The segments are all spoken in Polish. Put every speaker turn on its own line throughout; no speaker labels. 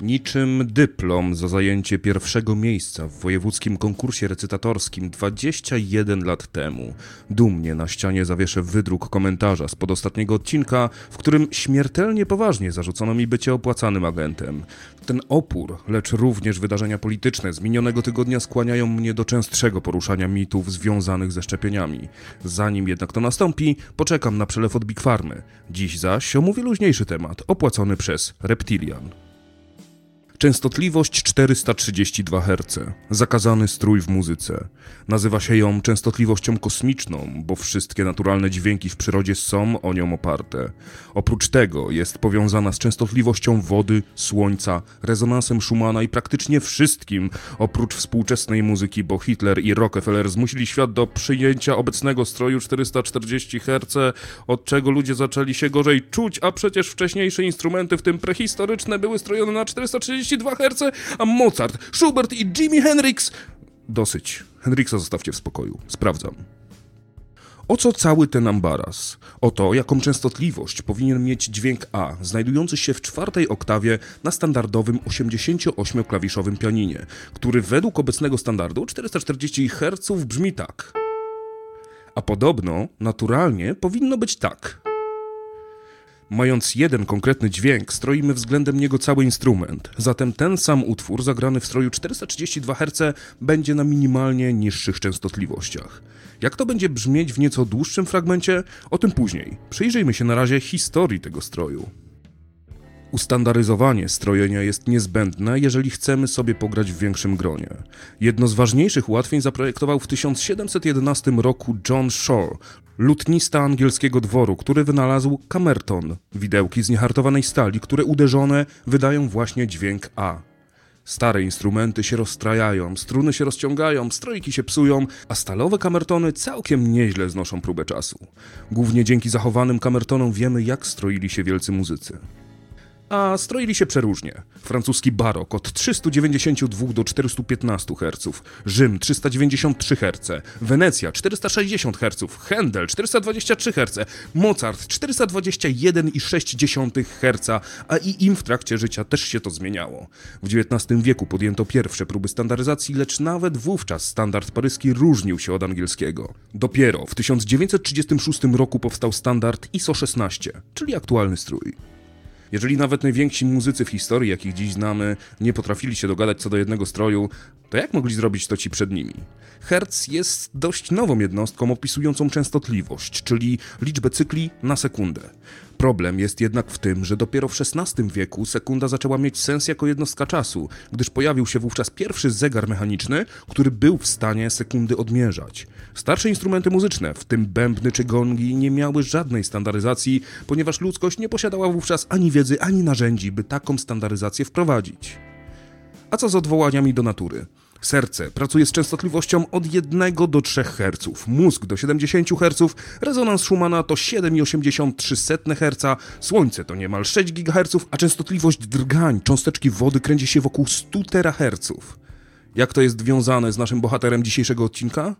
Niczym dyplom za zajęcie pierwszego miejsca w wojewódzkim konkursie recytatorskim 21 lat temu. Dumnie na ścianie zawieszę wydruk komentarza spod ostatniego odcinka, w którym śmiertelnie poważnie zarzucono mi bycie opłacanym agentem. Ten opór, lecz również wydarzenia polityczne z minionego tygodnia skłaniają mnie do częstszego poruszania mitów związanych ze szczepieniami. Zanim jednak to nastąpi, poczekam na przelew od Big Farmy. Dziś zaś omówię luźniejszy temat, opłacony przez Reptilian. Częstotliwość 432 Hz. Zakazany strój w muzyce. Nazywa się ją częstotliwością kosmiczną, bo wszystkie naturalne dźwięki w przyrodzie są o nią oparte. Oprócz tego jest powiązana z częstotliwością wody, słońca, rezonansem Schumana i praktycznie wszystkim, oprócz współczesnej muzyki, bo Hitler i Rockefeller zmusili świat do przyjęcia obecnego stroju 440 Hz, od czego ludzie zaczęli się gorzej czuć, a przecież wcześniejsze instrumenty, w tym prehistoryczne, były strojone na 430 42 Hz, a Mozart, Schubert i Jimi Hendrix... Dosyć. Hendrixa zostawcie w spokoju. Sprawdzam. O co cały ten ambaras? O to, jaką częstotliwość powinien mieć dźwięk A, znajdujący się w czwartej oktawie na standardowym 88-klawiszowym pianinie, który według obecnego standardu 440 Hz brzmi tak. A podobno, naturalnie, powinno być tak. Mając jeden konkretny dźwięk, stroimy względem niego cały instrument. Zatem ten sam utwór zagrany w stroju 432 Hz będzie na minimalnie niższych częstotliwościach. Jak to będzie brzmieć w nieco dłuższym fragmencie? O tym później. Przyjrzyjmy się na razie historii tego stroju. Ustandaryzowanie strojenia jest niezbędne, jeżeli chcemy sobie pograć w większym gronie. Jedno z ważniejszych ułatwień zaprojektował w 1711 roku John Shore, lutnista angielskiego dworu, który wynalazł kamerton, widełki z niehartowanej stali, które uderzone wydają właśnie dźwięk A. Stare instrumenty się rozstrajają, struny się rozciągają, strojki się psują, a stalowe kamertony całkiem nieźle znoszą próbę czasu. Głównie dzięki zachowanym kamertonom wiemy, jak stroili się wielcy muzycy a stroili się przeróżnie. Francuski barok od 392 do 415 Hz, Rzym 393 Hz, Wenecja 460 Hz, Händel 423 Hz, Mozart 421,6 Hz, a i im w trakcie życia też się to zmieniało. W XIX wieku podjęto pierwsze próby standaryzacji, lecz nawet wówczas standard paryski różnił się od angielskiego. Dopiero w 1936 roku powstał standard ISO 16, czyli aktualny strój. Jeżeli nawet najwięksi muzycy w historii, jakich dziś znamy, nie potrafili się dogadać co do jednego stroju, to jak mogli zrobić to ci przed nimi? Hertz jest dość nową jednostką opisującą częstotliwość, czyli liczbę cykli na sekundę. Problem jest jednak w tym, że dopiero w XVI wieku sekunda zaczęła mieć sens jako jednostka czasu, gdyż pojawił się wówczas pierwszy zegar mechaniczny, który był w stanie sekundy odmierzać. Starsze instrumenty muzyczne, w tym bębny czy gongi, nie miały żadnej standaryzacji, ponieważ ludzkość nie posiadała wówczas ani wiedzy, ani narzędzi, by taką standaryzację wprowadzić. A co z odwołaniami do natury? Serce pracuje z częstotliwością od 1 do 3 Hz, mózg do 70 Hz, rezonans Schumana to 7,83 Hz, Słońce to niemal 6 GHz, a częstotliwość drgań cząsteczki wody kręci się wokół 100 THz. Jak to jest związane z naszym bohaterem dzisiejszego odcinka?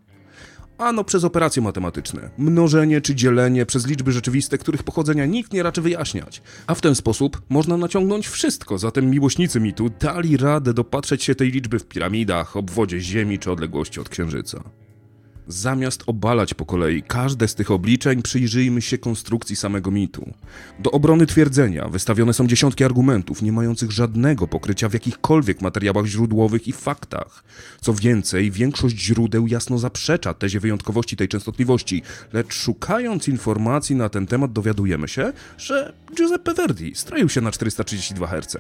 Ano przez operacje matematyczne, mnożenie czy dzielenie przez liczby rzeczywiste, których pochodzenia nikt nie raczy wyjaśniać. A w ten sposób można naciągnąć wszystko, zatem miłośnicy mitu dali radę dopatrzeć się tej liczby w piramidach, obwodzie Ziemi czy odległości od Księżyca. Zamiast obalać po kolei każde z tych obliczeń, przyjrzyjmy się konstrukcji samego mitu. Do obrony twierdzenia wystawione są dziesiątki argumentów, nie mających żadnego pokrycia w jakichkolwiek materiałach źródłowych i faktach. Co więcej, większość źródeł jasno zaprzecza tezie wyjątkowości tej częstotliwości, lecz szukając informacji na ten temat dowiadujemy się, że Giuseppe Verdi stroił się na 432 Hz.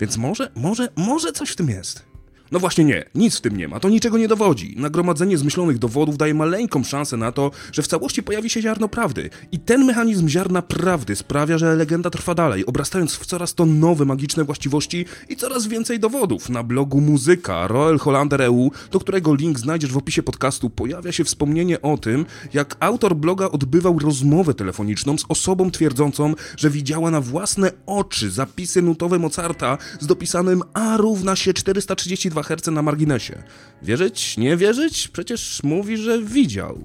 Więc może, może, może coś w tym jest. No właśnie nie, nic w tym nie ma, to niczego nie dowodzi. Nagromadzenie zmyślonych dowodów daje maleńką szansę na to, że w całości pojawi się ziarno prawdy. I ten mechanizm ziarna prawdy sprawia, że legenda trwa dalej, obrastając w coraz to nowe magiczne właściwości i coraz więcej dowodów. Na blogu Muzyka Royal Hollander EU, do którego link znajdziesz w opisie podcastu, pojawia się wspomnienie o tym, jak autor bloga odbywał rozmowę telefoniczną z osobą twierdzącą, że widziała na własne oczy zapisy nutowe Mozarta z dopisanym A równa się 432 2 Hz na marginesie. Wierzyć, nie wierzyć? Przecież mówi, że widział.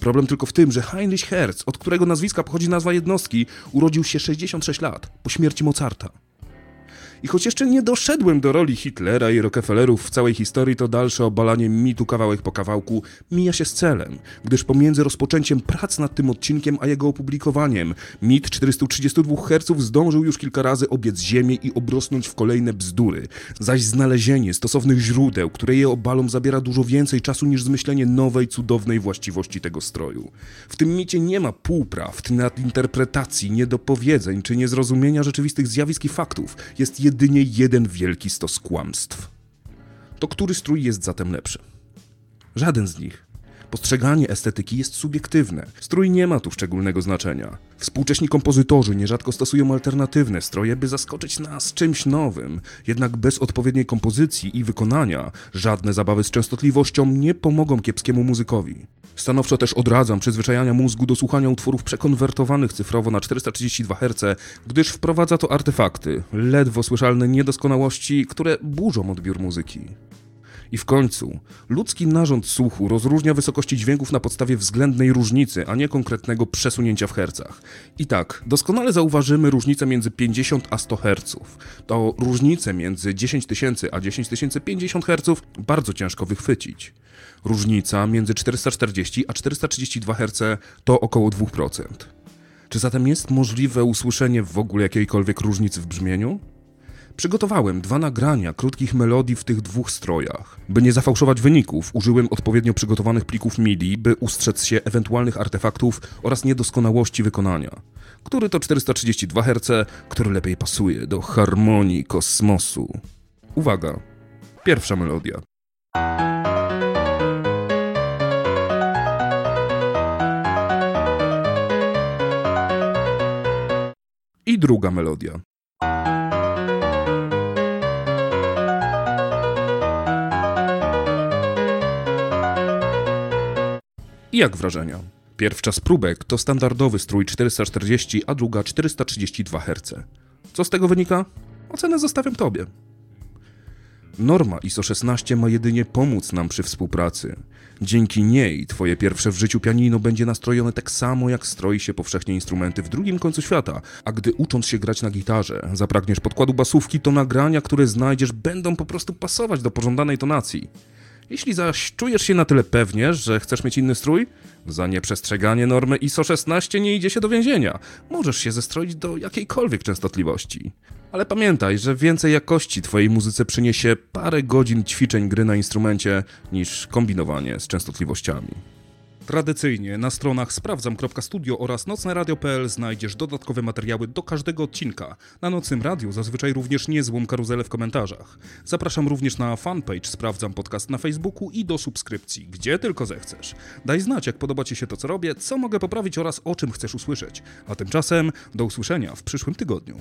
Problem tylko w tym, że Heinrich Hertz, od którego nazwiska pochodzi nazwa jednostki, urodził się 66 lat po śmierci Mozarta. I choć jeszcze nie doszedłem do roli Hitlera i Rockefellerów w całej historii, to dalsze obalanie mitu kawałek po kawałku mija się z celem, gdyż pomiędzy rozpoczęciem prac nad tym odcinkiem a jego opublikowaniem mit 432 Hz zdążył już kilka razy obiec ziemię i obrosnąć w kolejne bzdury, zaś znalezienie stosownych źródeł, które je obalą zabiera dużo więcej czasu niż zmyślenie nowej, cudownej właściwości tego stroju. W tym micie nie ma półprawd, nadinterpretacji, niedopowiedzeń czy niezrozumienia rzeczywistych zjawisk i faktów. Jest jedynie jeden wielki stos kłamstw. To który strój jest zatem lepszy? Żaden z nich. Postrzeganie estetyki jest subiektywne. Strój nie ma tu szczególnego znaczenia. Współcześni kompozytorzy nierzadko stosują alternatywne stroje, by zaskoczyć nas czymś nowym. Jednak bez odpowiedniej kompozycji i wykonania żadne zabawy z częstotliwością nie pomogą kiepskiemu muzykowi. Stanowczo też odradzam przyzwyczajania mózgu do słuchania utworów przekonwertowanych cyfrowo na 432 Hz, gdyż wprowadza to artefakty, ledwo słyszalne niedoskonałości, które burzą odbiór muzyki. I w końcu, ludzki narząd słuchu rozróżnia wysokości dźwięków na podstawie względnej różnicy, a nie konkretnego przesunięcia w hercach. I tak, doskonale zauważymy różnicę między 50 a 100 Hz. To różnicę między 10 tysięcy a 10 050 Hz bardzo ciężko wychwycić. Różnica między 440 a 432 Hz to około 2%. Czy zatem jest możliwe usłyszenie w ogóle jakiejkolwiek różnicy w brzmieniu? Przygotowałem dwa nagrania krótkich melodii w tych dwóch strojach. By nie zafałszować wyników, użyłem odpowiednio przygotowanych plików MIDI, by ustrzec się ewentualnych artefaktów oraz niedoskonałości wykonania. Który to 432 Hz, który lepiej pasuje do harmonii kosmosu. Uwaga! Pierwsza melodia. I druga melodia. Jak wrażenia? Pierwsza z próbek to standardowy strój 440, a druga 432 Hz. Co z tego wynika? Ocenę zostawiam Tobie. Norma ISO 16 ma jedynie pomóc nam przy współpracy. Dzięki niej Twoje pierwsze w życiu pianino będzie nastrojone tak samo jak stroi się powszechnie instrumenty w drugim końcu świata, a gdy ucząc się grać na gitarze, zapragniesz podkładu basówki, to nagrania, które znajdziesz będą po prostu pasować do pożądanej tonacji. Jeśli zaś czujesz się na tyle pewnie, że chcesz mieć inny strój, za nieprzestrzeganie normy ISO 16 nie idzie się do więzienia. Możesz się zestroić do jakiejkolwiek częstotliwości. Ale pamiętaj, że więcej jakości twojej muzyce przyniesie parę godzin ćwiczeń gry na instrumencie niż kombinowanie z częstotliwościami. Tradycyjnie na stronach sprawdzam.studio oraz nocneradio.pl znajdziesz dodatkowe materiały do każdego odcinka. Na Nocnym Radiu zazwyczaj również niezłą karuzelę w komentarzach. Zapraszam również na fanpage Sprawdzam Podcast na Facebooku i do subskrypcji, gdzie tylko zechcesz. Daj znać, jak podoba Ci się to, co robię, co mogę poprawić oraz o czym chcesz usłyszeć. A tymczasem do usłyszenia w przyszłym tygodniu.